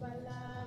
Si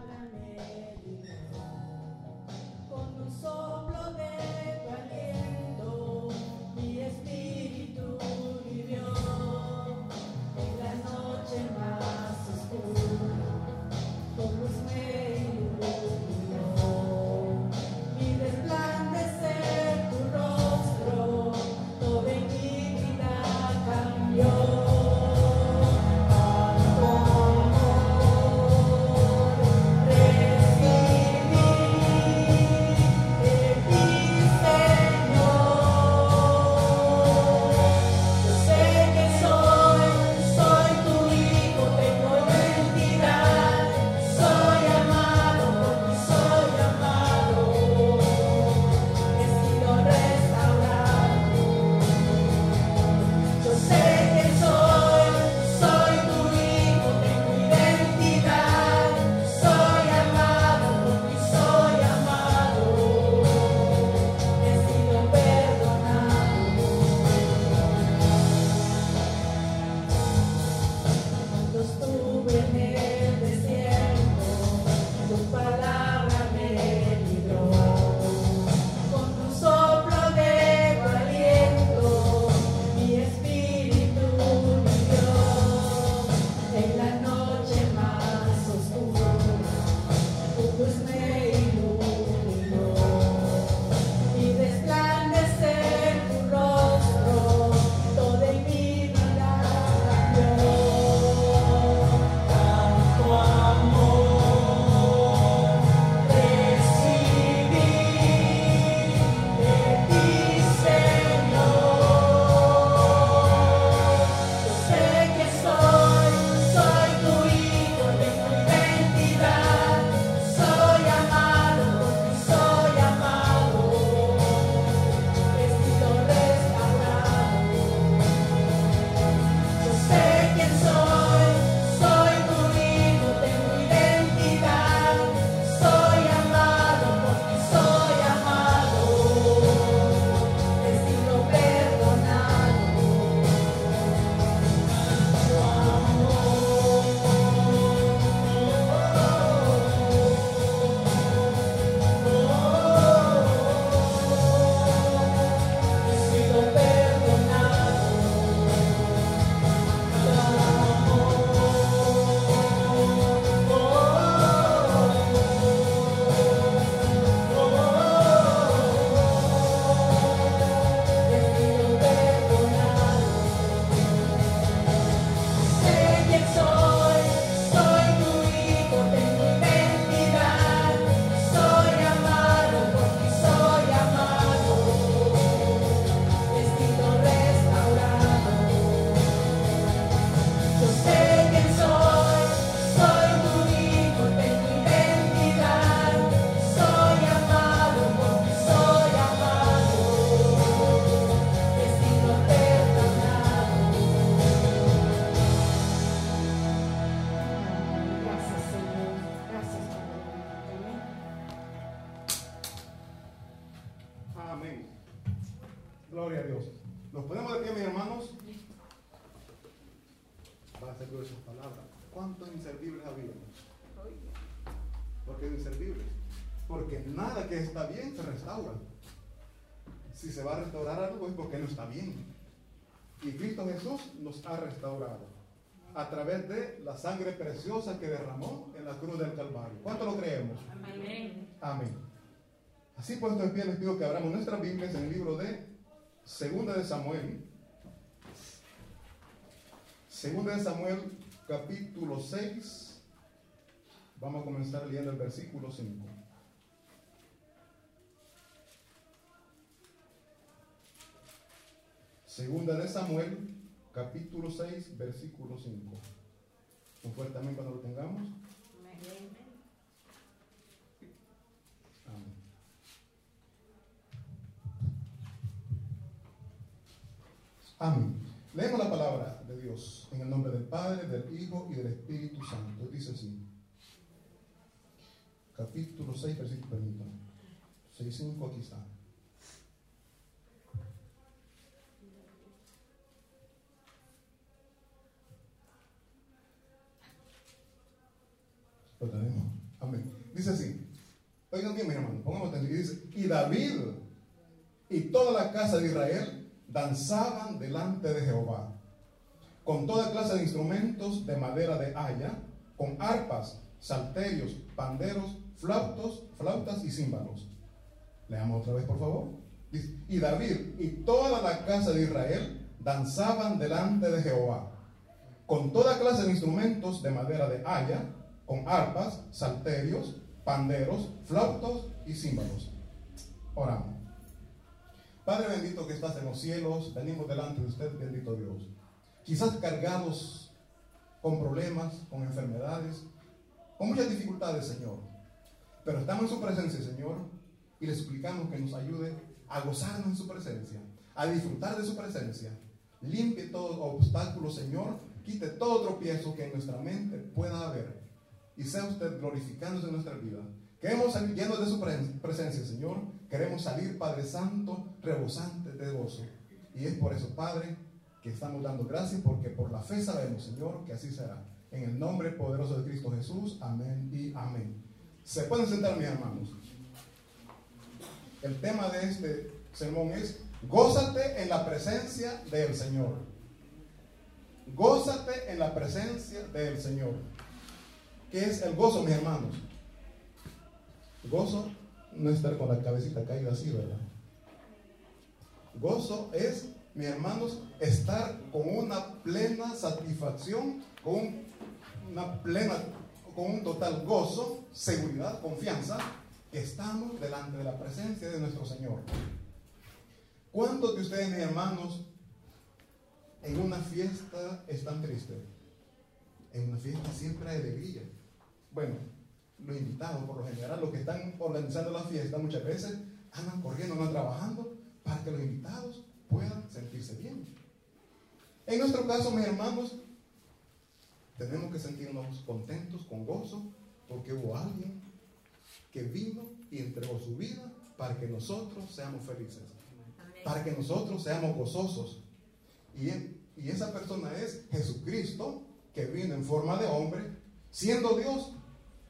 está bien. Y Cristo Jesús nos ha restaurado a través de la sangre preciosa que derramó en la cruz del Calvario. ¿Cuánto lo creemos? Amén. Amén. Así puesto en pie les pido que abramos nuestras Biblias en el libro de Segunda de Samuel. Segunda de Samuel capítulo 6. Vamos a comenzar leyendo el versículo 5. Segunda de Samuel, capítulo 6, versículo 5. Un fuerte amén cuando lo tengamos. Amén. Amén. Leemos la palabra de Dios en el nombre del Padre, del Hijo y del Espíritu Santo. Dice así. Capítulo 6, versículo, permítanme. 6, 5, aquí está. Dice así. Oigan bien, mi hermano, pongamos atención. Y dice, y David y toda la casa de Israel danzaban delante de Jehová, con toda clase de instrumentos de madera de haya, con arpas, salterios, panderos, flautos, flautas y címbalos. Leamos otra vez, por favor. Dice, y David y toda la casa de Israel danzaban delante de Jehová, con toda clase de instrumentos de madera de haya, con arpas, salterios, panderos, flautos y címbalos. Oramos. Padre bendito que estás en los cielos, venimos delante de usted, bendito Dios. Quizás cargados con problemas, con enfermedades, con muchas dificultades, Señor. Pero estamos en su presencia, Señor, y le suplicamos que nos ayude a gozarnos en su presencia, a disfrutar de su presencia. Limpie todo obstáculo, Señor. Quite todo tropiezo que en nuestra mente pueda haber. Y sea usted glorificándose en nuestra vida. Queremos salir llenos de su presencia, Señor. Queremos salir, Padre Santo, rebosantes de gozo. Y es por eso, Padre, que estamos dando gracias, porque por la fe sabemos, Señor, que así será. En el nombre poderoso de Cristo Jesús. Amén y amén. Se pueden sentar, mis hermanos. El tema de este sermón es, gózate en la presencia del Señor. Gózate en la presencia del Señor. ¿Qué es el gozo, mis hermanos? Gozo no estar con la cabecita caída así, ¿verdad? Gozo es, mis hermanos, estar con una plena satisfacción, con una plena, con un total gozo, seguridad, confianza, que estamos delante de la presencia de nuestro Señor. ¿Cuántos de ustedes, mis hermanos, en una fiesta están tristes? En una fiesta siempre hay alegría. Bueno, los invitados, por lo general, los que están organizando la fiesta, muchas veces andan corriendo, andan trabajando para que los invitados puedan sentirse bien. En nuestro caso, mis hermanos, tenemos que sentirnos contentos, con gozo, porque hubo alguien que vino y entregó su vida para que nosotros seamos felices, para que nosotros seamos gozosos. Y, y esa persona es Jesucristo, que vino en forma de hombre, siendo Dios,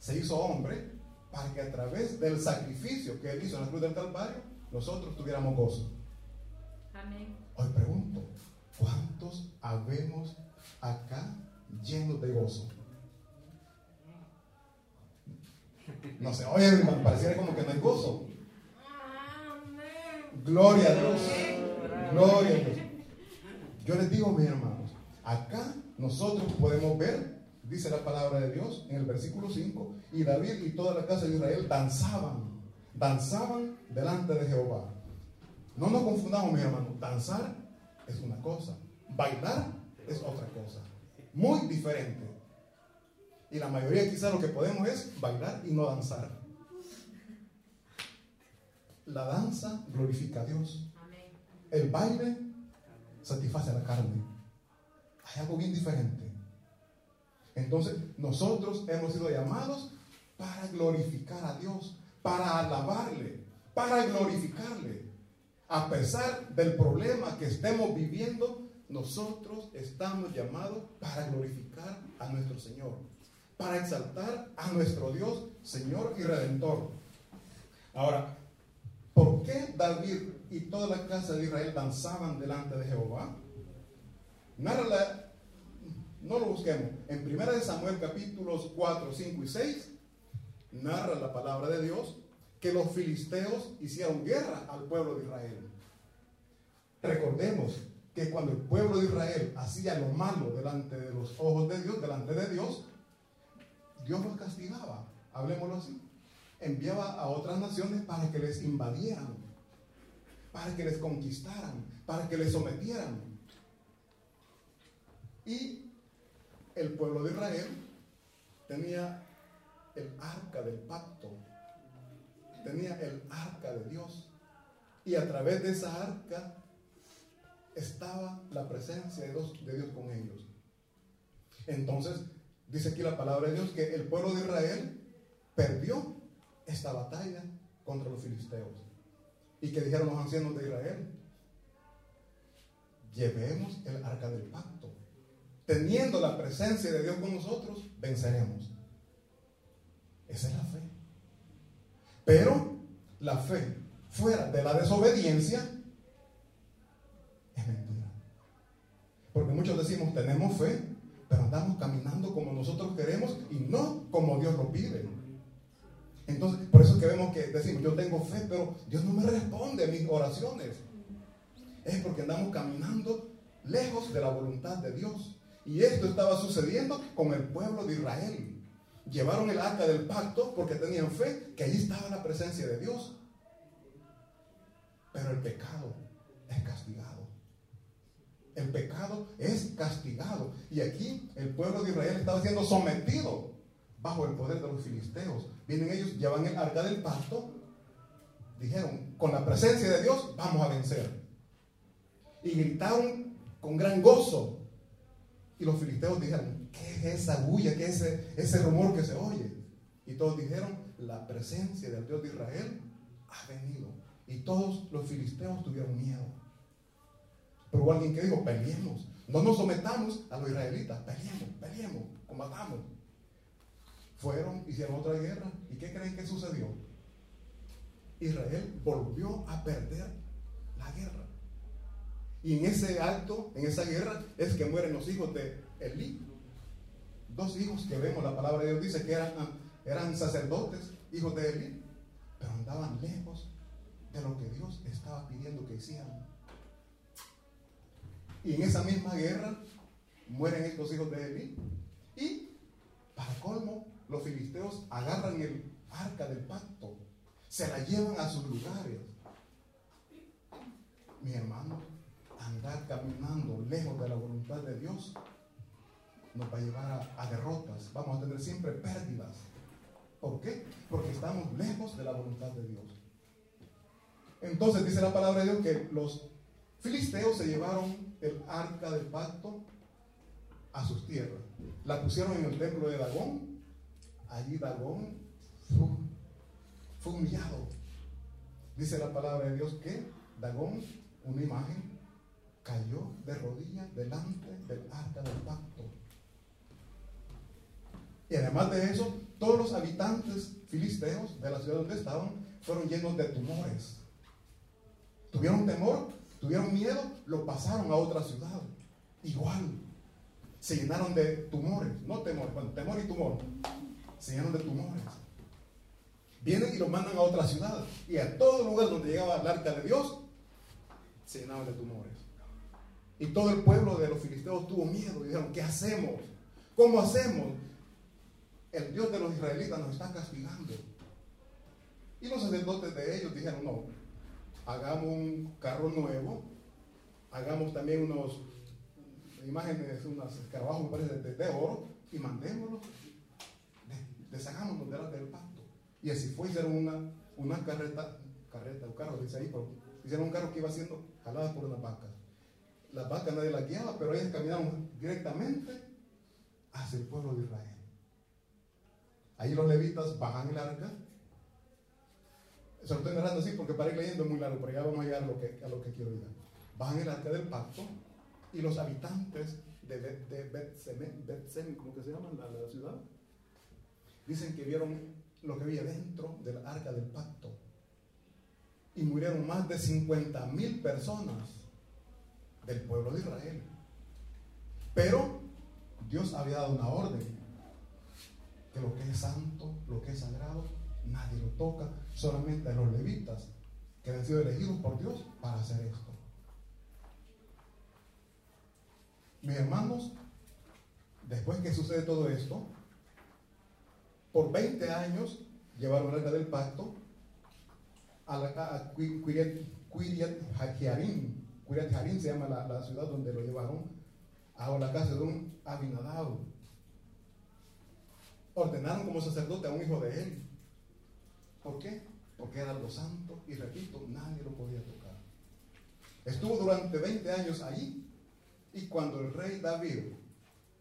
se hizo hombre para que a través del sacrificio que él hizo en la cruz del Calvario, nosotros tuviéramos gozo. Amén. Hoy pregunto, ¿cuántos habemos acá llenos de gozo? No sé, oye, hermano, pareciera como que no hay gozo. Gloria a Dios. Gloria a Dios. Yo les digo, mis hermanos, acá nosotros podemos ver dice la palabra de Dios en el versículo 5, y David y toda la casa de Israel danzaban, danzaban delante de Jehová. No nos confundamos, mis hermanos, danzar es una cosa, bailar es otra cosa, muy diferente. Y la mayoría quizás lo que podemos es bailar y no danzar. La danza glorifica a Dios. El baile satisface a la carne. Hay algo bien diferente. Entonces, nosotros hemos sido llamados para glorificar a Dios, para alabarle, para glorificarle. A pesar del problema que estemos viviendo, nosotros estamos llamados para glorificar a nuestro Señor, para exaltar a nuestro Dios, Señor y Redentor. Ahora, ¿por qué David y toda la casa de Israel danzaban delante de Jehová? Narra la no lo busquemos. En 1 Samuel capítulos 4, 5 y 6 narra la palabra de Dios que los filisteos hicieron guerra al pueblo de Israel. Recordemos que cuando el pueblo de Israel hacía lo malo delante de los ojos de Dios, delante de Dios, Dios los castigaba, hablemoslo así. Enviaba a otras naciones para que les invadieran, para que les conquistaran, para que les sometieran. Y el pueblo de Israel tenía el arca del pacto, tenía el arca de Dios. Y a través de esa arca estaba la presencia de Dios, con ellos. Entonces, dice aquí la palabra de Dios que el pueblo de Israel perdió esta batalla contra los filisteos. Y que dijeron los ancianos de Israel, llevemos el arca del pacto teniendo la presencia de Dios con nosotros, venceremos. Esa es la fe. Pero la fe fuera de la desobediencia es mentira. Porque muchos decimos, tenemos fe, pero andamos caminando como nosotros queremos y no como Dios lo pide. Entonces, por eso es que vemos que decimos, yo tengo fe, pero Dios no me responde a mis oraciones. Es porque andamos caminando lejos de la voluntad de Dios. Y esto estaba sucediendo con el pueblo de Israel. Llevaron el arca del pacto porque tenían fe que allí estaba la presencia de Dios. Pero el pecado es castigado. El pecado es castigado. Y aquí el pueblo de Israel estaba siendo sometido bajo el poder de los filisteos. Vienen ellos, llevan el arca del pacto. Dijeron, con la presencia de Dios vamos a vencer. Y gritaron con gran gozo. Y los filisteos dijeron, ¿qué es esa bulla? ¿Qué es ese, rumor que se oye? Y todos dijeron, la presencia del Dios de Israel ha venido. Y todos los filisteos tuvieron miedo. Pero hubo alguien que dijo, peleemos. No nos sometamos a los israelitas, peleemos, peleemos, combatamos. Fueron, hicieron otra guerra. ¿Y qué creen que sucedió? Israel volvió a perder la guerra. Y en ese acto, en esa guerra, es que mueren los hijos de Elí. Dos hijos que vemos, la palabra de Dios dice que eran, eran sacerdotes, hijos de Elí, pero andaban lejos de lo que Dios estaba pidiendo que hicieran. Y en esa misma guerra mueren estos hijos de Elí. Y, para colmo, los filisteos agarran el arca del pacto, se la llevan a sus lugares. Mi hermano, caminando lejos de la voluntad de Dios nos va a llevar a, derrotas. Vamos a tener siempre pérdidas. ¿Por qué? Porque estamos lejos de la voluntad de Dios. Entonces dice la palabra de Dios que los filisteos se llevaron el arca del pacto a sus tierras. La pusieron en el templo de Dagón. Allí Dagón fue, fue humillado. Dice la palabra de Dios que Dagón, una imagen, cayó de rodillas delante del arca del pacto. Y además de eso, todos los habitantes filisteos de la ciudad donde estaban fueron llenos de tumores. Tuvieron temor, tuvieron miedo, lo pasaron a otra ciudad. Igual. Se llenaron de tumores, no temor, bueno, temor y tumor. Se llenaron de tumores. Vienen y los mandan a otra ciudad. Y a todo lugar donde llegaba el arca de Dios, se llenaban de tumores. Y todo el pueblo de los filisteos tuvo miedo y dijeron, ¿qué hacemos? ¿Cómo hacemos? El Dios de los israelitas nos está castigando. Y los sacerdotes de ellos dijeron, no, hagamos un carro nuevo, hagamos también unos imágenes, unos escarabajos, parece, de, oro, y mandémoslos, deshagámonos de del pacto. Y así fue, hicieron una, una carreta, carreta o carro, dice ahí, pero hicieron un carro que iba siendo jalado por una vaca las vacas nadie las guiaba, pero ellas caminaron directamente hacia el pueblo de Israel. Ahí los levitas bajan el arca. Se lo estoy narrando así porque para ir leyendo es muy largo, pero ya vamos a llegar a lo que, a lo que quiero llegar. Bajan el arca del pacto y los habitantes de, Bet, ¿cómo que se llama la, la ciudad? Dicen que vieron lo que había dentro del arca del pacto. Y murieron más de 50 mil personas del pueblo de Israel. Pero Dios había dado una orden, que lo que es santo, lo que es sagrado, nadie lo toca, solamente a los levitas, que han sido elegidos por Dios para hacer esto. Mis hermanos, después que sucede todo esto, por 20 años llevaron el arca del pacto a, la, a Harim se llama la, ciudad donde lo llevaron, a la casa de un Abinadab. Ordenaron como sacerdote a un hijo de él. ¿Por qué? Porque era algo santo y repito, nadie lo podía tocar. Estuvo durante 20 años ahí y cuando el rey David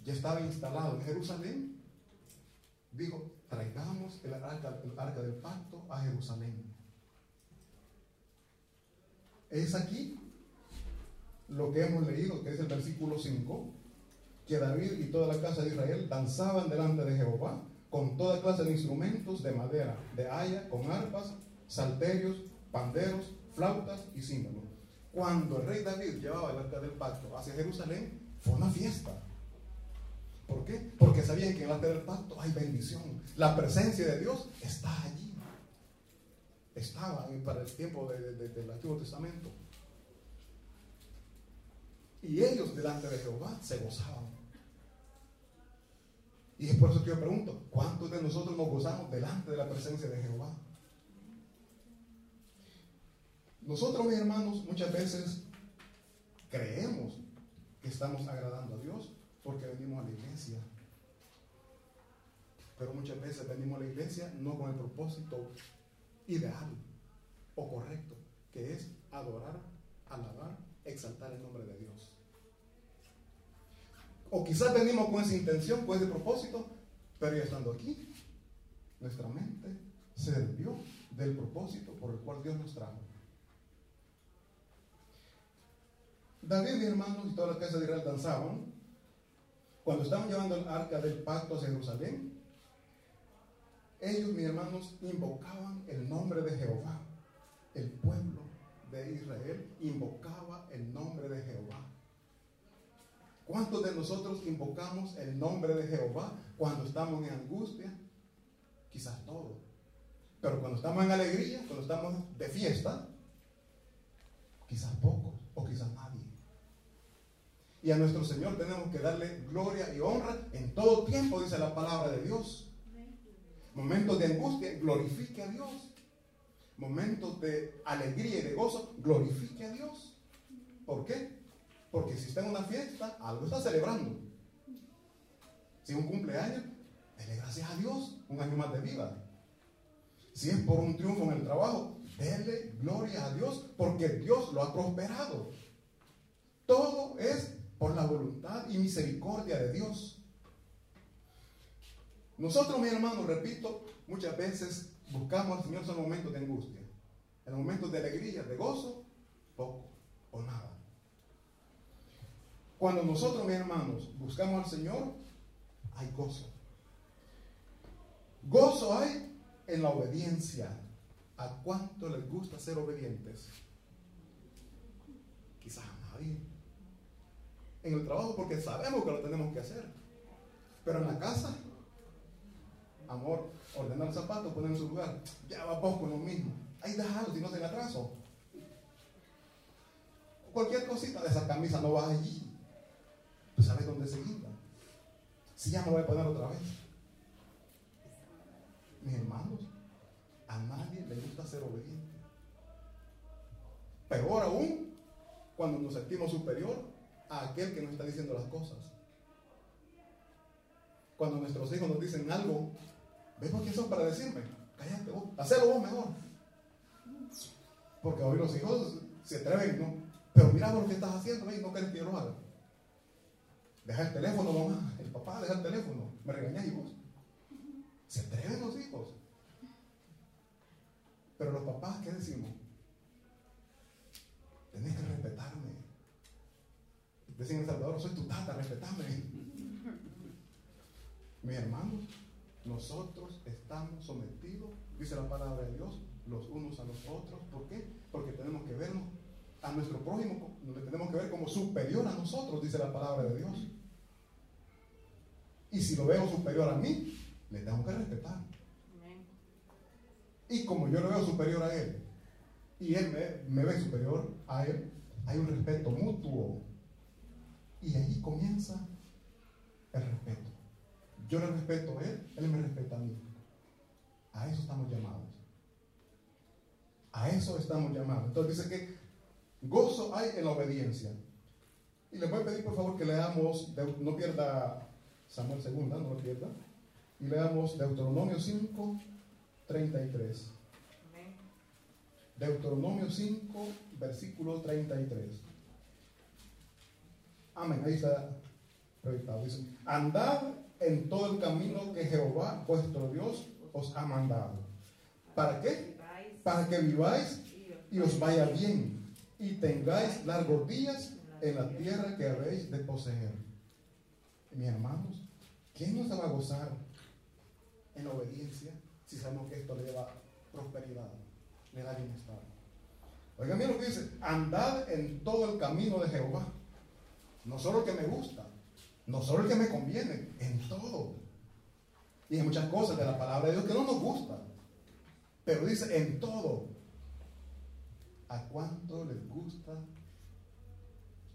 ya estaba instalado en Jerusalén, dijo, traigamos el arca del pacto a Jerusalén. Es aquí lo que hemos leído, que es el versículo 5, que David y toda la casa de Israel danzaban delante de Jehová con toda clase de instrumentos de madera, de haya, con arpas, salterios, panderos, flautas y címbalos. Cuando el rey David llevaba el arca del pacto hacia Jerusalén, fue una fiesta. ¿Por qué? Porque sabían que en el arca del pacto hay bendición. La presencia de Dios está allí. Estaba para el tiempo del Antiguo Testamento. Y ellos delante de Jehová se gozaban. Y es por eso que yo pregunto, ¿cuántos de nosotros nos gozamos delante de la presencia de Jehová? Nosotros, mis hermanos, muchas veces creemos que estamos agradando a Dios porque venimos a la iglesia. Pero muchas veces venimos a la iglesia no con el propósito ideal o correcto, que es adorar, alabar, exaltar el nombre de Dios. O quizás venimos con esa intención, con ese propósito, pero ya estando aquí, nuestra mente se desvió del propósito por el cual Dios nos trajo. David, mi hermano, y toda la casa de Israel danzaban. Cuando estaban llevando el arca del pacto a Jerusalén, ellos, mis hermanos, invocaban el nombre de Jehová. El pueblo de Israel invocaba el nombre de Jehová. ¿Cuántos de nosotros invocamos el nombre de Jehová cuando estamos en angustia? Quizás todos. Pero cuando estamos en alegría, cuando estamos de fiesta, quizás pocos o quizás nadie. Y a nuestro Señor tenemos que darle gloria y honra en todo tiempo, dice la palabra de Dios. Momentos de angustia, glorifique a Dios. Momentos de alegría y de gozo, glorifique a Dios. ¿Por qué? Porque si está en una fiesta, algo está celebrando. Si es un cumpleaños, dele gracias a Dios, un año más de vida. Si es por un triunfo en el trabajo, dele gloria a Dios, porque Dios lo ha prosperado. Todo es por la voluntad y misericordia de Dios. Nosotros, mis hermanos, repito, muchas veces buscamos al Señor en momentos de angustia. En momentos de alegría, de gozo, poco o nada. Cuando nosotros, mis hermanos, buscamos al Señor, hay gozo. Gozo hay en la obediencia. ¿A cuánto les gusta ser obedientes? Quizás a nadie. En el trabajo porque sabemos que lo tenemos que hacer. Pero en la casa, amor, ordenar los zapatos, poner en su lugar. Ya va poco en lo mismo. Ahí déjalo si no se atraso. Cualquier cosita de esa camisa no va allí. Sabes dónde seguirla. Si ya me voy a poner otra vez. Mis hermanos, a nadie le gusta ser obediente. Peor aún, cuando nos sentimos superior a aquel que nos está diciendo las cosas. Cuando nuestros hijos nos dicen algo, ¿ves por qué son para decirme? Cállate vos, hacelo vos mejor. Porque hoy los hijos se atreven. Pero mira lo que estás haciendo, y no quieres que yo lo haga. Deja el teléfono, mamá. El papá deja el teléfono. Me regañas y vos. Se atreven los hijos. Pero los papás, ¿qué decimos? Tenés que respetarme. Dicen en El Salvador, soy tu tata, respetame. Mis hermanos, nosotros estamos sometidos, dice la palabra de Dios, los unos a los otros. ¿Por qué? Porque tenemos que vernos a nuestro prójimo, le tenemos que ver como superior a nosotros, dice la palabra de Dios. Y si lo veo superior a mí, le tengo que respetar. Y como yo lo veo superior a él, y él me, ve superior a él, hay un respeto mutuo. Y ahí comienza el respeto. Yo le respeto a él, él me respeta a mí. A eso estamos llamados. A eso estamos llamados. Entonces dice que gozo hay en la obediencia. Y le voy a pedir por favor que leamos, no pierda Samuel 2, no lo pierda. Y leamos Deuteronomio 5, 33. Deuteronomio 5, versículo 33. Amén, ahí está proyectado. Dice, andad en todo el camino que Jehová, vuestro Dios, os ha mandado. ¿Para qué? Para que viváis y os vaya bien y tengáis largos días en la tierra que habéis de poseer. Mis hermanos, ¿quién no se va a gozar la obediencia si sabemos que esto le lleva prosperidad, le da bienestar? Oigan bien lo que dice, andad en todo el camino de Jehová. No solo el que me gusta, no solo el que me conviene, en todo. Y hay muchas cosas de la palabra de Dios que no nos gustan. Pero dice en todo. ¿A cuánto les gusta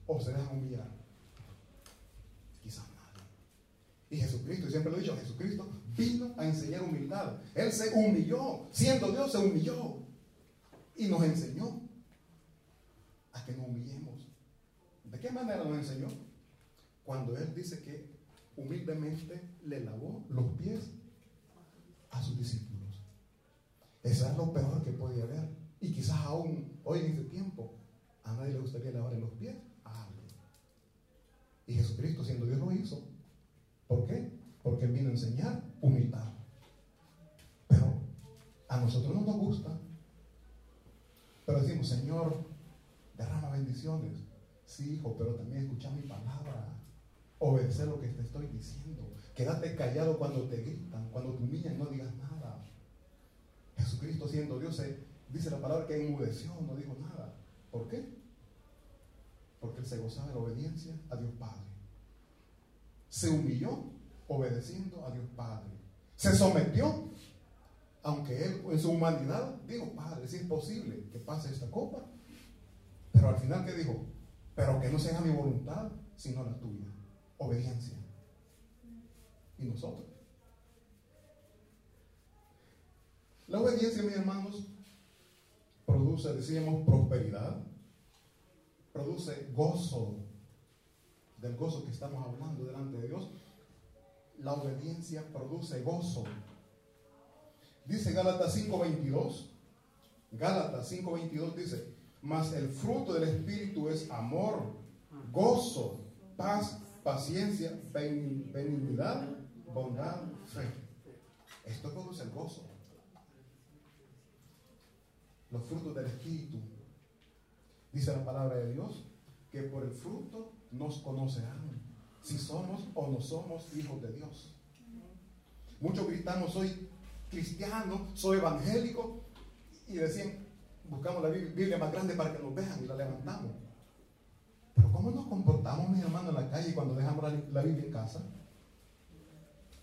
o se dejan humillar? Quizás nadie. Y Jesucristo, y siempre lo he dicho, Jesucristo vino a enseñar humildad. Él se humilló, siendo Dios se humilló. Y nos enseñó a que nos humillemos. ¿De qué manera nos enseñó? Cuando Él dice que humildemente le lavó los pies a sus discípulos. Eso es lo peor que podía haber. Y quizás aún hoy en este tiempo a nadie le gustaría lavarle los pies a alguien. Y Jesucristo, siendo Dios, lo hizo. ¿Por qué? Porque vino a enseñar humildad. Pero a nosotros no nos gusta. Pero decimos, Señor, derrama bendiciones. Sí, hijo, pero también escucha mi palabra. Obedecer lo que te estoy diciendo. Quédate callado cuando te gritan, cuando te humillan, no digas nada. Jesucristo siendo Dios, dice la palabra que enmudeció, no dijo nada. ¿Por qué? Porque él se gozaba de la obediencia a Dios Padre. Se humilló obedeciendo a Dios Padre. Se sometió, aunque él en su humanidad dijo, Padre, es imposible que pase esta copa. Pero al final, ¿qué dijo? Pero que no sea mi voluntad, sino la tuya. Obediencia. ¿Y nosotros? La obediencia, mis hermanos, produce, decíamos, prosperidad, produce gozo, del gozo que estamos hablando delante de Dios. La obediencia produce gozo. Dice Gálatas 5:22, Gálatas 5:22 dice, mas el fruto del Espíritu es amor, gozo, paz, paciencia, benignidad, bondad, fe. Esto produce el gozo. Los frutos del Espíritu. Dice la palabra de Dios que por el fruto nos conocerán si somos o no somos hijos de Dios. Muchos gritamos, soy cristiano, soy evangélico, y decían, buscamos la Biblia más grande para que nos vean y la levantamos. Pero ¿cómo nos comportamos, mis hermanos, en la calle cuando dejamos la, Biblia en casa?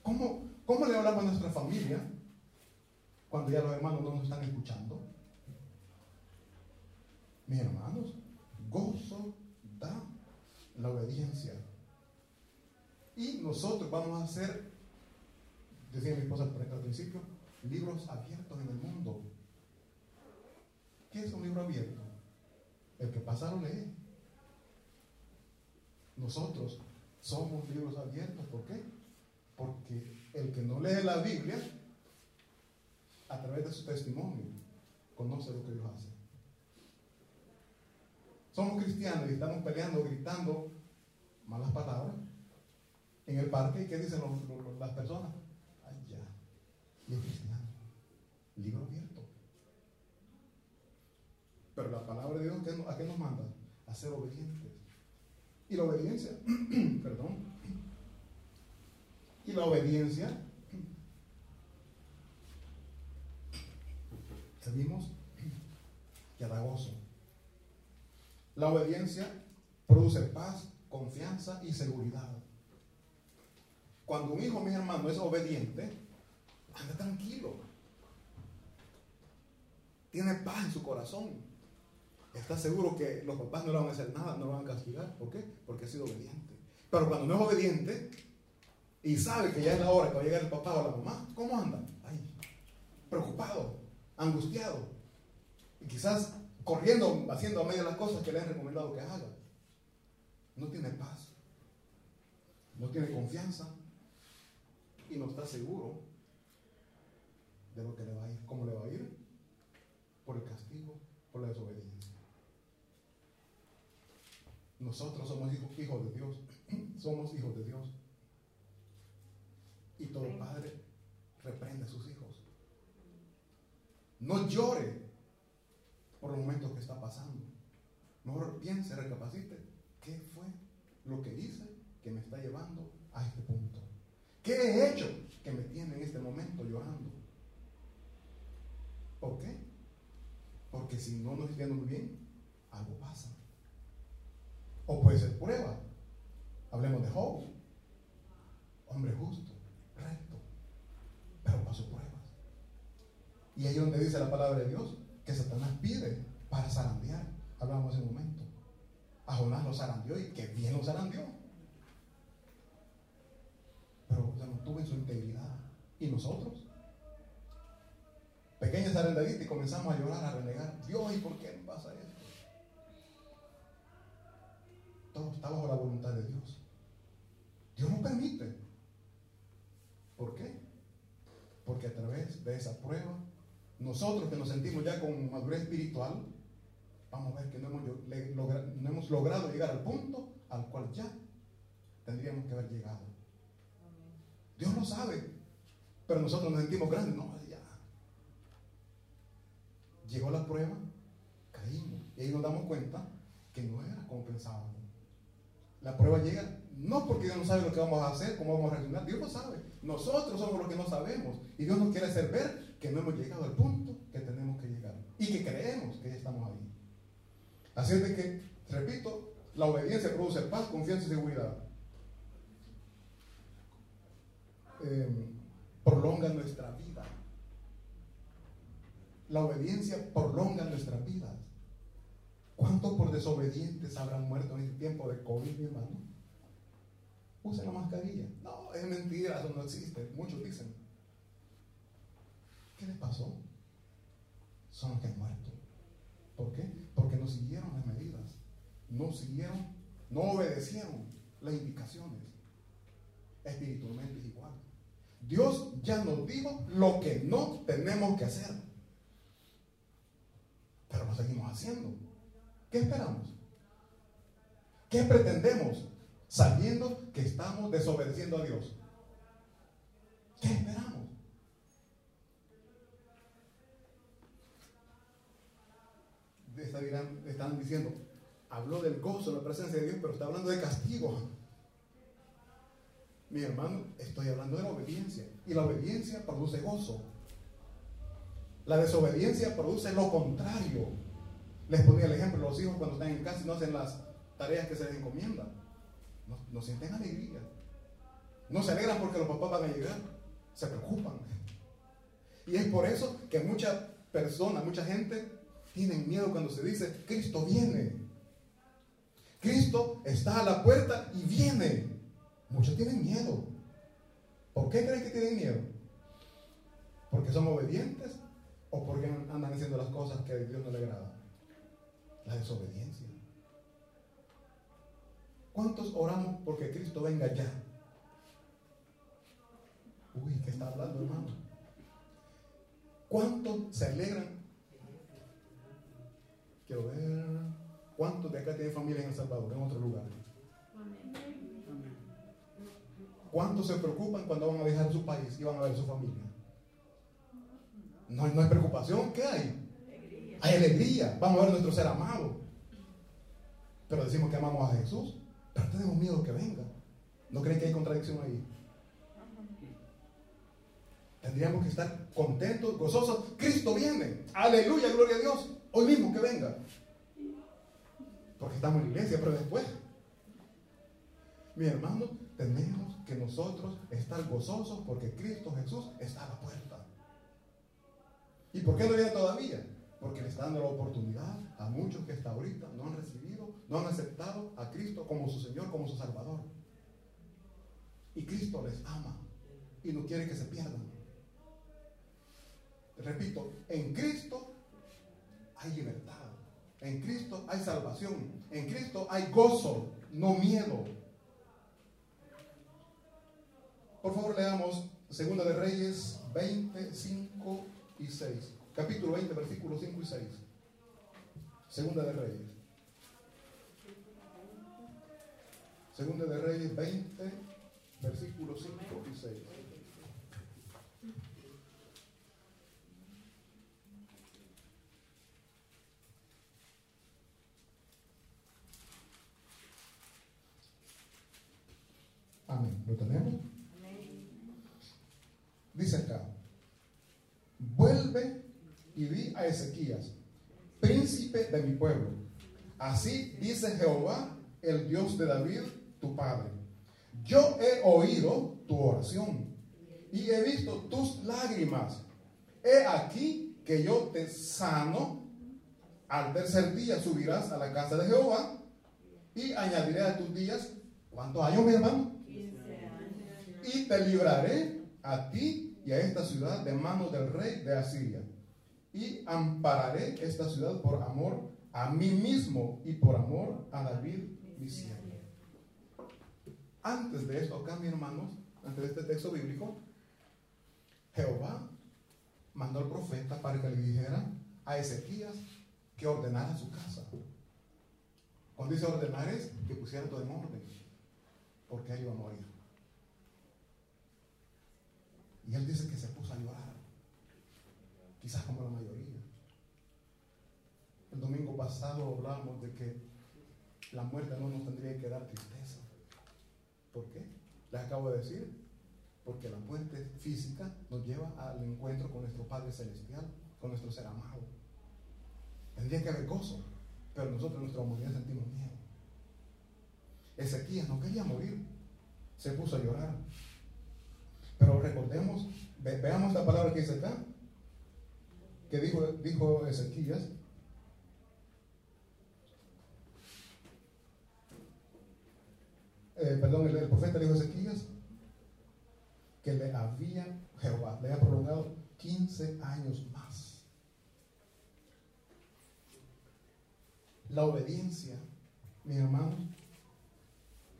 ¿Cómo, ¿Cómo le hablamos a nuestra familia cuando ya los hermanos no nos están escuchando? Mis hermanos, gozo la obediencia. Y nosotros vamos a hacer, decía mi esposa al principio, libros abiertos en el mundo. ¿Qué es un libro abierto? El que pasa lo lee. Nosotros somos libros abiertos. ¿Por qué? Porque el que no lee la Biblia, a través de su testimonio, conoce lo que Dios hace. Somos cristianos y estamos peleando, gritando malas palabras en el parque. ¿Qué dicen las personas? Ya. Y es cristiano. Libro abierto. Pero la palabra de Dios, ¿a qué nos manda? A ser obedientes. Y la obediencia, perdón. Y la obediencia, sabemos que da. La obediencia produce paz, confianza y seguridad. Cuando un hijo, mi hermano, es obediente, anda tranquilo. Tiene paz en su corazón. Está seguro que los papás no le van a hacer nada, no lo van a castigar. ¿Por qué? Porque ha sido obediente. Pero cuando no es obediente y sabe que ya es la hora que va a llegar el papá o la mamá, ¿cómo anda? Ay, preocupado, angustiado. Y quizás corriendo, haciendo a medio las cosas que le han recomendado que haga. No tiene paz, no tiene confianza y no está seguro de lo que le va a ir. ¿Cómo le va a ir? Por el castigo, por la desobediencia. Nosotros somos hijos, hijos de Dios, somos hijos de Dios. Y todo padre reprende a sus hijos. No llore por los momentos que está pasando. Mejor piense, recapacite, ¿qué fue lo que hice que me está llevando a este punto? ¿Qué he hecho que me tiene en este momento? llorando. ¿Por qué? Porque si no nos está muy bien, algo pasa. O puede ser prueba. Hablemos de Job. Hombre justo, recto, pero pasó pruebas. Y ahí donde dice la palabra de Dios que Satanás pide para zarandear. Hablamos en un momento. A Jonás lo zarandeó y que bien lo zarandeó. Pero se mantuvo en su integridad. ¿Y nosotros? Pequeña zarandadita y comenzamos a llorar, a renegar. Dios, ¿y por qué me pasa esto? Todo está bajo la voluntad de Dios. Dios no permite. ¿Por qué? Porque a través de esa prueba, nosotros que nos sentimos ya con madurez espiritual, vamos a ver que no hemos, no hemos logrado llegar al punto al cual ya tendríamos que haber llegado. Dios lo sabe, pero nosotros nos sentimos grandes. No, ya. Llegó la prueba, caímos. Y ahí nos damos cuenta que no era como pensábamos. La prueba llega no porque Dios no sabe lo que vamos a hacer, cómo vamos a reaccionar. Dios lo sabe. Nosotros somos los que no sabemos. Y Dios nos quiere hacer ver que no hemos llegado al punto que tenemos que llegar. Y que creemos que ya estamos ahí. Así es de que, repito, la obediencia produce paz, confianza y seguridad. Em, prolonga nuestra vida. La obediencia prolonga nuestras vidas. ¿Cuántos por desobedientes habrán muerto en este tiempo de COVID, mi hermano? Use la mascarilla. No, es mentira, eso no existe. Muchos dicen. ¿Qué les pasó? Son los que han muerto. ¿Por qué? Porque no siguieron las medidas. No siguieron, no obedecieron las indicaciones. Espiritualmente es igual. Dios ya nos dijo lo que no tenemos que hacer. Pero lo seguimos haciendo. ¿Qué esperamos? ¿Qué pretendemos sabiendo que estamos desobedeciendo a Dios? ¿Qué esperamos? Están diciendo, habló del gozo, la presencia de Dios, pero está hablando de castigo. Mi hermano, estoy hablando de la obediencia. Y la obediencia produce gozo. La desobediencia produce lo contrario. Les ponía el ejemplo, los hijos cuando están en casa y no hacen las tareas que se les encomiendan. No, sienten alegría. No se alegran porque los papás van a llegar. Se preocupan. Y es por eso que muchas personas, mucha gente tienen miedo cuando se dice, Cristo viene. Cristo está a la puerta y viene. Muchos tienen miedo. ¿Por qué creen que tienen miedo? ¿Porque son obedientes o porque andan haciendo las cosas que a Dios no le agrada? La desobediencia. ¿Cuántos oramos porque Cristo venga ya? Uy, ¿qué está hablando, hermano? ¿Cuántos se alegran? Quiero ver. ¿Cuántos de acá tienen familia en El Salvador, en otro lugar? ¿Cuántos se preocupan cuando van a dejar su país y van a ver su familia? No, no hay preocupación, ¿qué hay? Hay alegría. Vamos a ver nuestro ser amado. Pero decimos que amamos a Jesús. Pero tenemos miedo que venga. ¿No creen que hay contradicción ahí? Tendríamos que estar contentos, gozosos. Cristo viene. Aleluya, gloria a Dios. Hoy mismo que venga. Porque estamos en la iglesia, pero después. Mi hermano, tenemos que nosotros estar gozosos porque Cristo Jesús está a la puerta. ¿Y por qué no viene todavía? porque le está dando la oportunidad a muchos que hasta ahorita no han recibido, no han aceptado a Cristo como su Señor, como su Salvador. Y Cristo les ama y no quiere que se pierdan. Repito, en Cristo hay libertad, en Cristo hay salvación, en Cristo hay gozo, no miedo. Por favor, leamos Segunda de Reyes 25 y 6 capítulo 20, versículos 5 y 6. Segunda de Reyes. Segunda de Reyes 20, versículos 5 y 6. Amén. ¿Lo tenemos? dice acá, vuelve y di a Ezequías, príncipe de mi pueblo. Así dice Jehová, el Dios de David, tu padre. Yo he oído tu oración y he visto tus lágrimas. He aquí que yo te sano. Al tercer día subirás a la casa de Jehová y añadiré a tus días, ¿cuántos años, mi hermano? Y te libraré a ti y a esta ciudad de manos del rey de Asiria. Y ampararé esta ciudad por amor a mí mismo y por amor a David, mi siervo. Antes de esto, acá, mi hermanos, antes de este texto bíblico, Jehová mandó al profeta para que le dijera a Ezequías que ordenara su casa. Cuando dice ordenar es que pusiera todo en orden, porque él iba a morir. Y él dice que se puso a llorar, quizás como la mayoría. El domingo pasado hablábamos de que la muerte no nos tendría que dar tristeza. ¿Por qué? Les acabo de decir, porque la muerte física nos lleva al encuentro con nuestro Padre Celestial, con nuestro ser amado. Tendría que haber gozo, pero nosotros en nuestra humanidad sentimos miedo. Ezequías no quería morir, se puso a llorar. Pero recordemos, veamos esta palabra que dice acá, que dijo, dijo Ezequías. Eh, perdón, el, profeta dijo Ezequías, que le había, Jehová, le había prolongado 15 años más. La obediencia, mi hermano,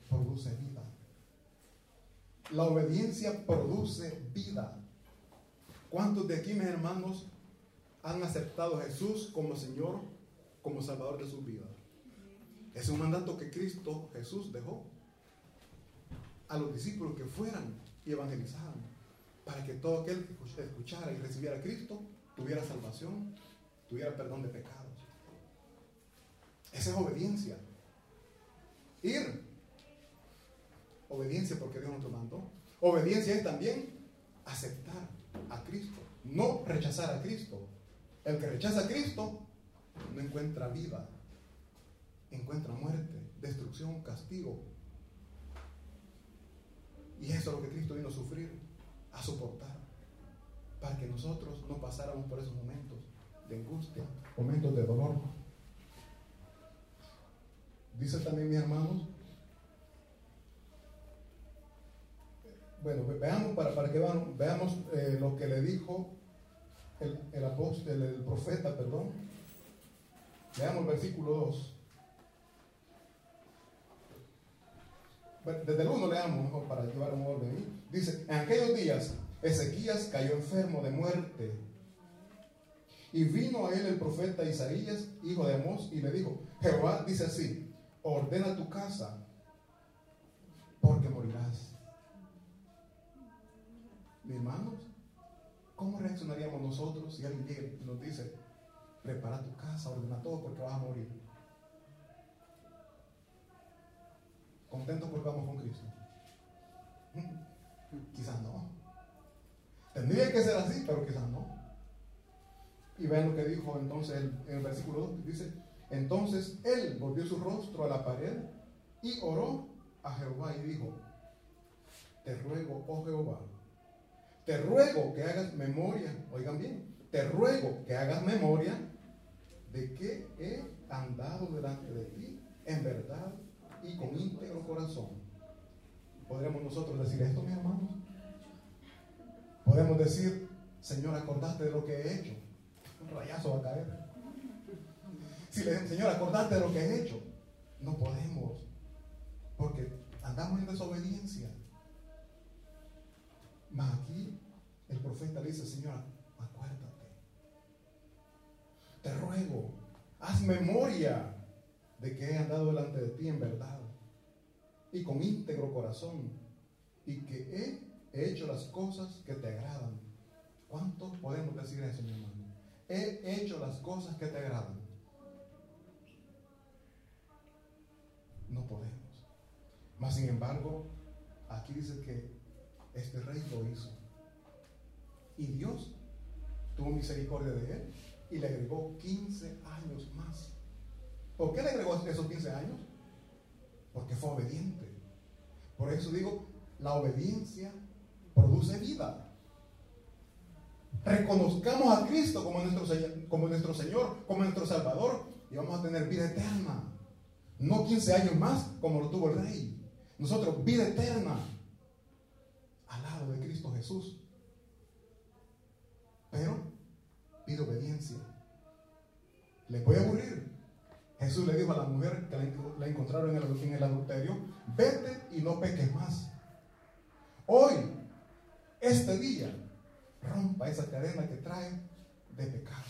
produce vida. La obediencia produce vida. ¿Cuántos de aquí, mis hermanos, han aceptado a Jesús como Señor, como Salvador de su vida? Es un mandato que Cristo Jesús dejó a los discípulos que fueran y evangelizaran, para que todo aquel que escuchara y recibiera a Cristo tuviera salvación, tuviera perdón de pecados. Esa es obediencia. Ir. Obediencia porque Dios nos lo mandó. Obediencia es también aceptar a Cristo, no rechazar a Cristo. El que rechaza a Cristo no encuentra vida, encuentra muerte, destrucción, castigo, y eso es lo que Cristo vino a sufrir, a soportar, para que nosotros no pasáramos por esos momentos de angustia, momentos de dolor. Dice también mi hermanos, bueno, veamos para, para que veamos eh, lo que le dijo el, el apóstol, el profeta, perdón. Veamos el versículo 2. desde el 1 leamos mejor para llevar un orden. Dice, en aquellos días Ezequías cayó enfermo de muerte. Y vino a él el profeta Isaías, hijo de Amós, y le dijo, Jehová dice así, ordena tu casa, porque morirás. Mis hermanos, ¿cómo reaccionaríamos nosotros si alguien nos dice, prepara tu casa, ordena todo porque vas a morir? contentos porque vamos con Cristo? Quizás no. Tendría que ser así, pero quizás no. Y vean lo que dijo entonces en el versículo 2. Dice, entonces él volvió su rostro a la pared y oró a Jehová y dijo, te ruego, oh Jehová, te ruego que hagas memoria, oigan bien, te ruego que hagas memoria de que he andado delante de ti en verdad y con íntegro corazón. ¿Podríamos nosotros decir esto, mis hermanos? Podemos decir, Señor, acordaste de lo que he hecho. Un rayazo va a caer. Si le Señor, acordate de lo que he hecho. No podemos. Porque andamos en desobediencia. Mas aquí el profeta le dice, Señor, acuérdate. Te ruego, haz memoria de que he andado delante de ti en verdad y con íntegro corazón y que he hecho las cosas que te agradan. ¿Cuántos podemos decir eso, mi hermano? He hecho las cosas que te agradan. No podemos. Mas sin embargo, aquí dice que este rey lo hizo. Y Dios tuvo misericordia de él y le agregó 15 años más. ¿Por qué le agregó esos 15 años? Porque fue obediente. Por eso digo, la obediencia produce vida. Reconozcamos a Cristo como nuestro, Señor, como nuestro Salvador, y vamos a tener vida eterna. No 15 años más como lo tuvo el rey. Nosotros, vida eterna al lado de Cristo Jesús. Pero pide obediencia. ¿Le puede aburrir? Jesús le dijo a la mujer que la encontraron en el, adulterio, vete y no peques más. Hoy, este día, rompa esa cadena que trae de pecado.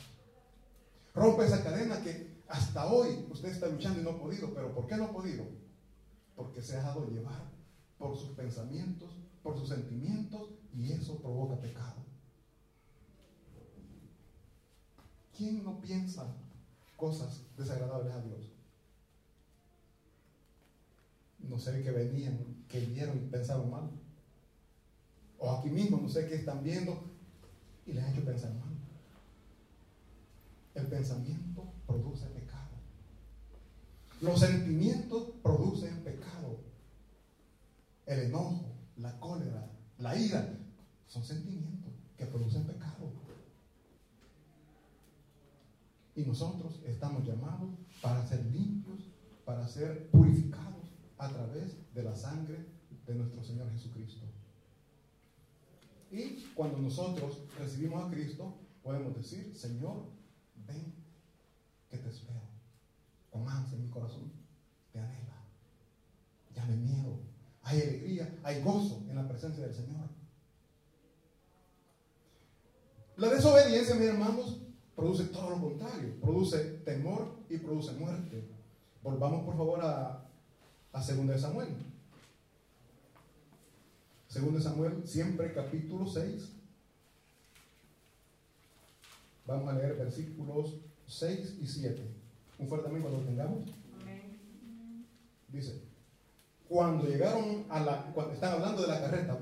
Rompa esa cadena que hasta hoy usted está luchando y no ha podido. ¿Pero por qué no ha podido? Porque se ha dejado llevar por sus pensamientos, por sus sentimientos y eso provoca pecado. ¿Quién no piensa cosas desagradables a Dios? No sé qué venían, que vieron y pensaron mal. O aquí mismo, no sé qué están viendo y les ha hecho pensar mal. El pensamiento produce pecado. Los sentimientos producen pecado. El enojo, la cólera, la ira, son sentimientos que producen pecado. Y nosotros estamos llamados para ser limpios, para ser purificados a través de la sangre de nuestro Señor Jesucristo. Y cuando nosotros recibimos a Cristo, podemos decir, Señor, ven, que te espero. Con ansia en mi corazón, te anhela. Ya hay miedo, hay alegría, hay gozo en la presencia del Señor. La desobediencia, mis hermanos, produce todo lo contrario. Produce temor y produce muerte. Volvamos por favor a, a 2 Samuel. Segundo Samuel, siempre capítulo 6. Vamos a leer versículos 6 y 7. Un fuerte amén cuando lo tengamos. Dice, cuando llegaron a la, cuando están hablando de la carreta,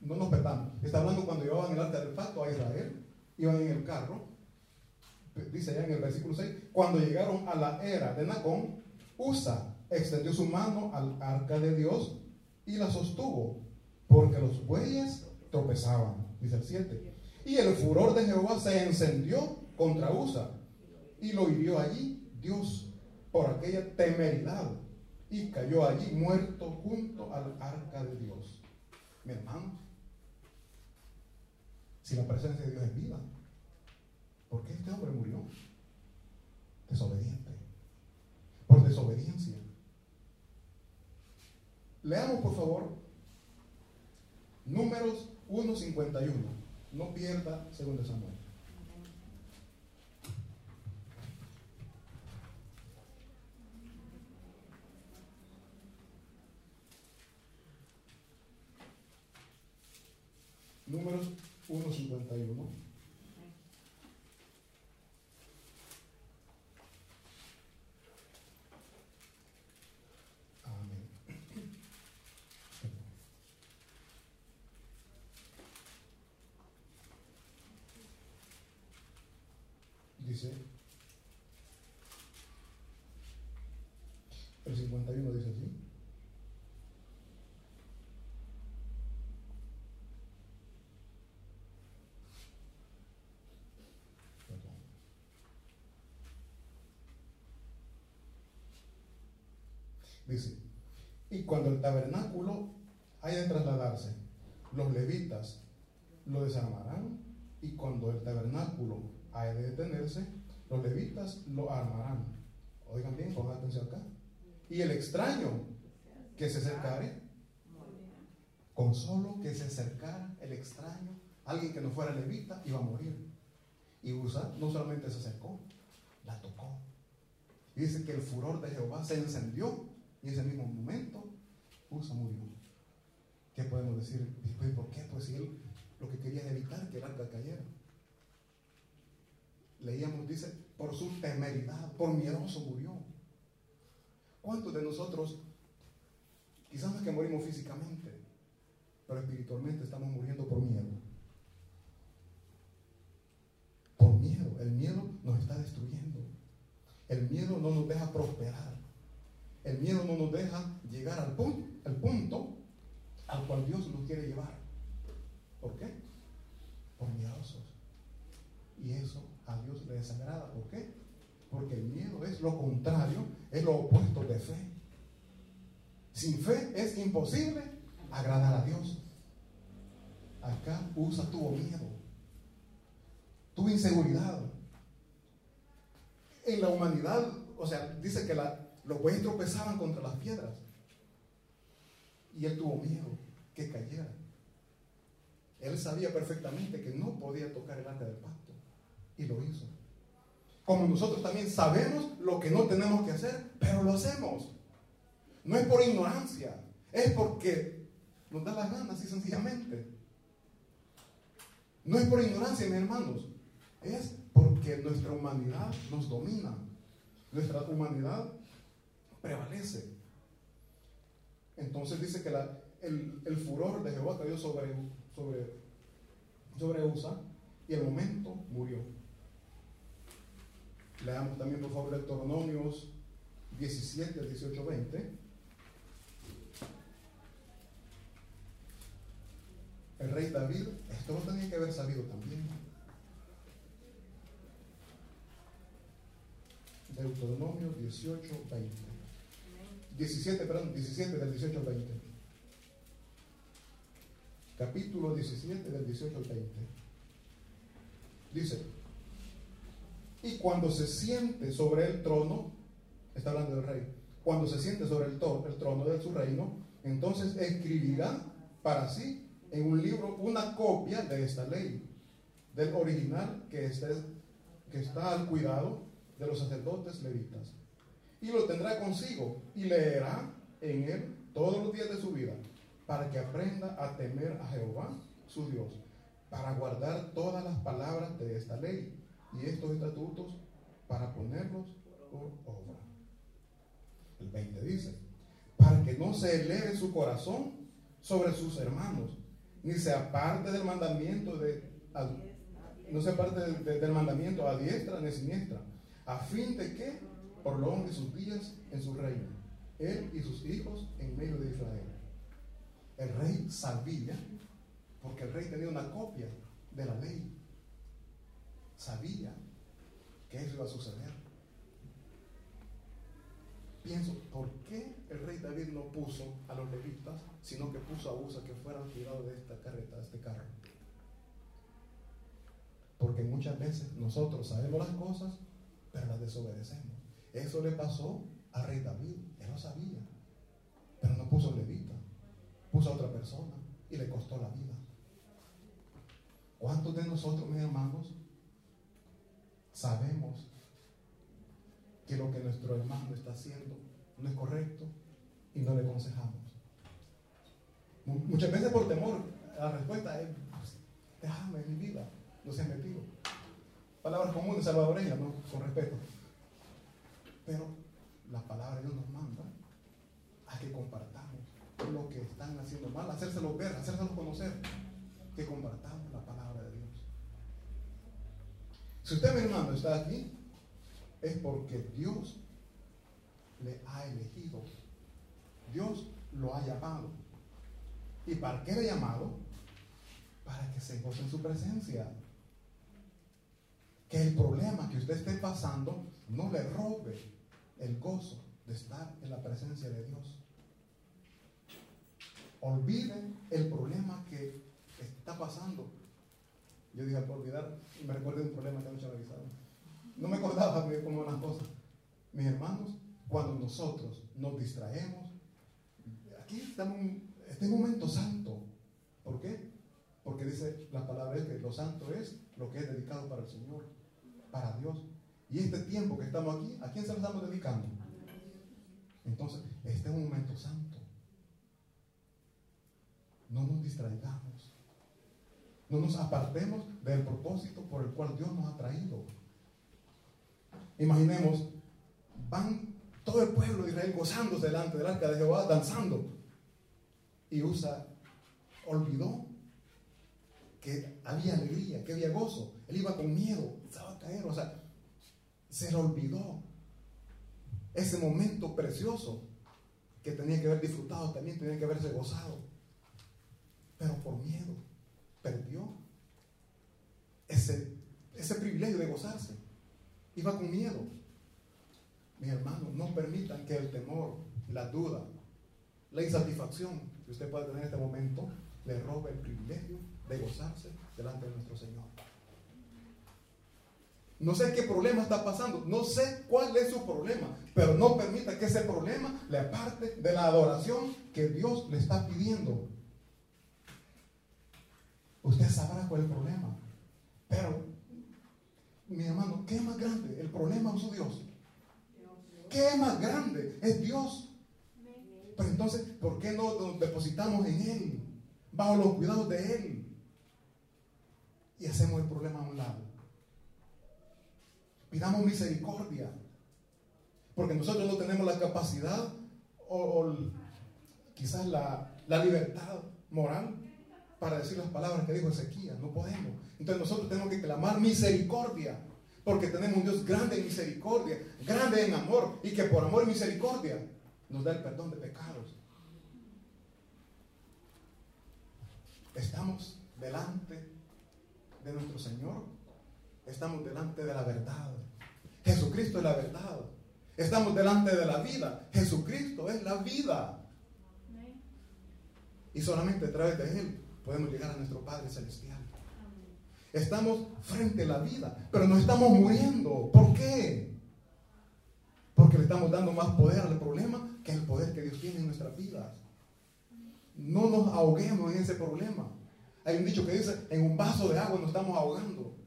no nos perdamos, está hablando cuando llevaban el altar del pacto a Israel, iban en el carro, dice ya en el versículo 6, cuando llegaron a la era de Nacón, Usa extendió su mano al arca de Dios y la sostuvo porque los bueyes tropezaban, dice el 7. Y el furor de Jehová se encendió contra Usa y lo hirió allí Dios por aquella temeridad y cayó allí muerto junto al arca de Dios. Mi hermano, si la presencia de Dios es vida, ¿por qué este hombre murió? Desobediente. Por desobediencia. Leamos por favor Números 1.51. No pierda segundo Samuel. Números 1.51. dice, el 51 dice así. Dice, y cuando el tabernáculo haya de trasladarse, los levitas lo desarmarán y cuando el tabernáculo hay de detenerse, los levitas lo armarán. Oigan bien, pongan atención acá. Y el extraño que se acercare, con solo que se acercara el extraño, alguien que no fuera levita, iba a morir. Y Usa no solamente se acercó, la tocó. Dice que el furor de Jehová se encendió y en ese mismo momento, Usa murió. ¿Qué podemos decir después? ¿Por qué? Pues si él lo que quería era evitar que el arca cayera. Leíamos, dice, por su temeridad, por miedoso murió. ¿Cuántos de nosotros, quizás los que morimos físicamente, pero espiritualmente estamos muriendo por miedo? Por miedo. El miedo nos está destruyendo. El miedo no nos deja prosperar. El miedo no nos deja llegar al punto, al punto al cual Dios nos quiere llevar. ¿Por qué? Por miedosos. Y eso a Dios le desagrada. ¿Por qué? Porque el miedo es lo contrario, es lo opuesto de fe. Sin fe es imposible agradar a Dios. Acá usa tuvo miedo, tuvo inseguridad. En la humanidad, o sea, dice que los bueyes tropezaban contra las piedras. Y él tuvo miedo que cayera. Él sabía perfectamente que no podía tocar el arca del pacto. Y lo hizo. Como nosotros también sabemos lo que no tenemos que hacer, pero lo hacemos. No es por ignorancia, es porque nos da la gana, así sencillamente. No es por ignorancia, mis hermanos, es porque nuestra humanidad nos domina. Nuestra humanidad prevalece. Entonces dice que el, furor de Jehová cayó sobre, sobre, sobre Usa y el momento murió. Leamos también por favor Deuteronomios 17, 18, 20. El rey David, esto lo tenía que haber sabido también. Deuteronomio 18, 20. 17, perdón, 17 del 18 al 20. Capítulo 17 del 18 al 20. Dice, y cuando se siente sobre el trono, está hablando del rey, cuando se siente sobre el, trono de su reino, entonces escribirá para sí en un libro una copia de esta ley, del original que está al cuidado de los sacerdotes levitas. Y lo tendrá consigo y leerá en él todos los días de su vida, para que aprenda a temer a Jehová, su Dios, para guardar todas las palabras de esta ley y estos estatutos, para ponerlos por obra. El 20 dice, para que no se eleve su corazón sobre sus hermanos, ni se aparte del mandamiento de no se aparte del mandamiento a diestra ni siniestra, a fin de que prolongue sus días en su reino, él y sus hijos en medio de Israel. El rey sabía, porque el rey tenía una copia de la ley, sabía que eso iba a suceder. Pienso, ¿por qué el rey David no puso a los levitas, sino que puso a Usa que fueran tirados de esta carreta, de este carro? Porque muchas veces nosotros sabemos las cosas, pero las desobedecemos. Eso le pasó al rey David, él lo sabía, pero no puso a levita, puso a otra persona y le costó la vida. ¿Cuántos de nosotros, mis hermanos, sabemos que lo que nuestro hermano está haciendo no es correcto y no le aconsejamos. Muchas veces por temor, la respuesta es, pues, déjame mi vida, no seas metido. Palabras comunes salvadoreñas, ¿no? Con respeto. Pero la palabra de Dios nos manda a que compartamos lo que están haciendo mal, hacérselo ver, hacérselo conocer, que compartamos la palabra de Dios. Si usted, mi hermano, está aquí, es porque Dios le ha elegido. Dios lo ha llamado. ¿Y para qué le ha llamado? Para que se goce en su presencia. Que el problema que usted esté pasando no le robe el gozo de estar en la presencia de Dios. Olviden el problema que está pasando. Yo dije, por olvidar, me recuerdo un problema que anoche avisado no me acordaba de cómo las cosas. Mis hermanos, cuando nosotros nos distraemos, aquí estamos en este momento santo. ¿Por qué? Porque dice la palabra que lo santo es lo que es dedicado para el Señor, para Dios. Y este tiempo que estamos aquí, ¿a quién se lo estamos dedicando? Entonces, este es un momento santo. No nos distraigamos. No nos apartemos del propósito por el cual Dios nos ha traído. Imaginemos, van todo el pueblo de Israel gozándose delante del arca de Jehová, danzando. Y Usa olvidó que había alegría, que había gozo. Él iba con miedo, se va a caer, o sea, se le olvidó ese momento precioso que tenía que haber disfrutado, también tenía que haberse gozado. Pero por miedo perdió ese, ese privilegio de gozarse. Iba con miedo. Mis hermanos, no permitan que el temor, la duda, la insatisfacción que usted pueda tener en este momento le robe el privilegio de gozarse delante de nuestro Señor. No sé qué problema está pasando, no sé cuál es su problema, pero no permita que ese problema le aparte de la adoración que Dios le está pidiendo. Usted sabrá cuál es el problema, pero mi hermano, ¿qué es más grande? ¿El problema o su Dios? ¿Qué es más grande? Es Dios. Pero entonces, ¿por qué no nos depositamos en Él? Bajo los cuidados de Él. Y hacemos el problema a un lado. Pidamos misericordia. Porque nosotros no tenemos la capacidad o, quizás la, la, libertad moral para decir las palabras que dijo Ezequiel. No podemos. Entonces nosotros tenemos que clamar misericordia. Porque tenemos un Dios grande en misericordia, grande en amor. Y que por amor y misericordia nos da el perdón de pecados. Estamos delante de nuestro Señor. Estamos delante de la verdad. Jesucristo es la verdad. Estamos delante de la vida. Jesucristo es la vida. Y solamente a través de Él podemos llegar a nuestro Padre Celestial. Estamos frente a la vida, pero no estamos muriendo. ¿Por qué? Porque le estamos dando más poder al problema que el poder que Dios tiene en nuestras vidas. No nos ahoguemos en ese problema. Hay un dicho que dice, en un vaso de agua nos estamos ahogando.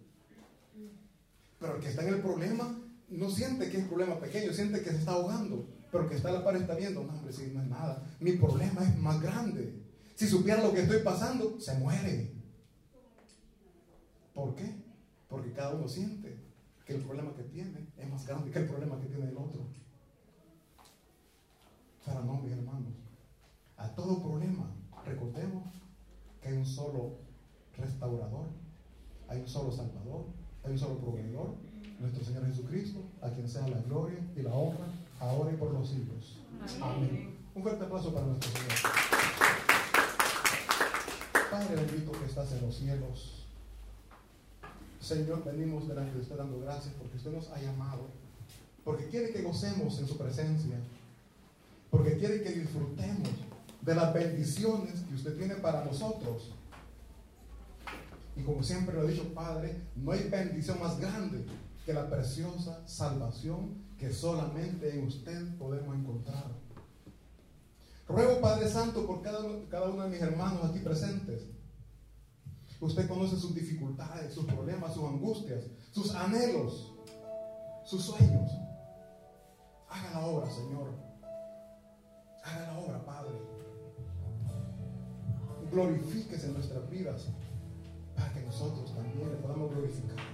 Pero el que está en el problema no siente que es un problema pequeño, siente que se está ahogando. Pero el que está a la par está viendo, no, hombre, si no es nada. Mi problema es más grande. Si supiera lo que estoy pasando, se muere. ¿Por qué? Porque cada uno siente que el problema que tiene es más grande que el problema que tiene el otro. Para no, mis hermanos, a todo problema, recordemos que hay un solo restaurador, hay un solo salvador, hay un solo proveedor, nuestro Señor Jesucristo, a quien sea la gloria y la honra, ahora y por los siglos. Amén. Un fuerte aplauso para nuestro Señor. Padre bendito que estás en los cielos. Señor, venimos delante de usted dando gracias porque usted nos ha llamado, porque quiere que gocemos en su presencia, porque quiere que disfrutemos de las bendiciones que usted tiene para nosotros. Y como siempre lo he dicho, Padre, no hay bendición más grande que la preciosa salvación que solamente en usted podemos encontrar. Ruego, Padre Santo, por cada, cada uno de mis hermanos aquí presentes. Usted conoce sus dificultades, sus problemas, sus angustias, sus anhelos, sus sueños. Haga la obra, Señor. Haga la obra, Padre. Glorifíquese en nuestras vidas para que nosotros también le podamos glorificar.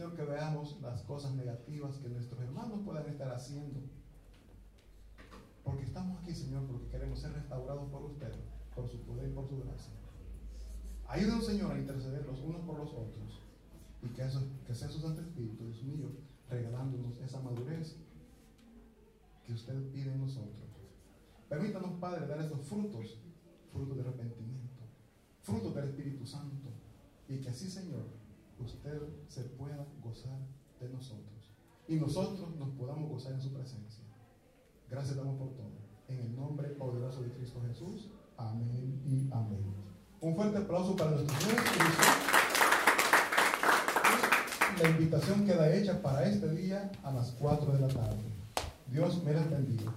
Señor, que veamos las cosas negativas que nuestros hermanos puedan estar haciendo. Porque estamos aquí, Señor, porque queremos ser restaurados por usted, por su poder y por su gracia. Ayúdenos, Señor, a interceder los unos por los otros. Y que, eso, que sea su Santo Espíritu, Dios mío, regalándonos esa madurez que usted pide en nosotros. Permítanos, Padre, dar esos frutos, frutos de arrepentimiento, frutos del Espíritu Santo. Y que así, Señor, usted se pueda gozar de nosotros y nosotros nos podamos gozar en su presencia. Gracias damos por todo. En el nombre poderoso de Cristo Jesús. Amén y amén. Un fuerte aplauso para nuestro Señor La invitación queda hecha para este día a las 4 de la tarde. Dios me les bendiga.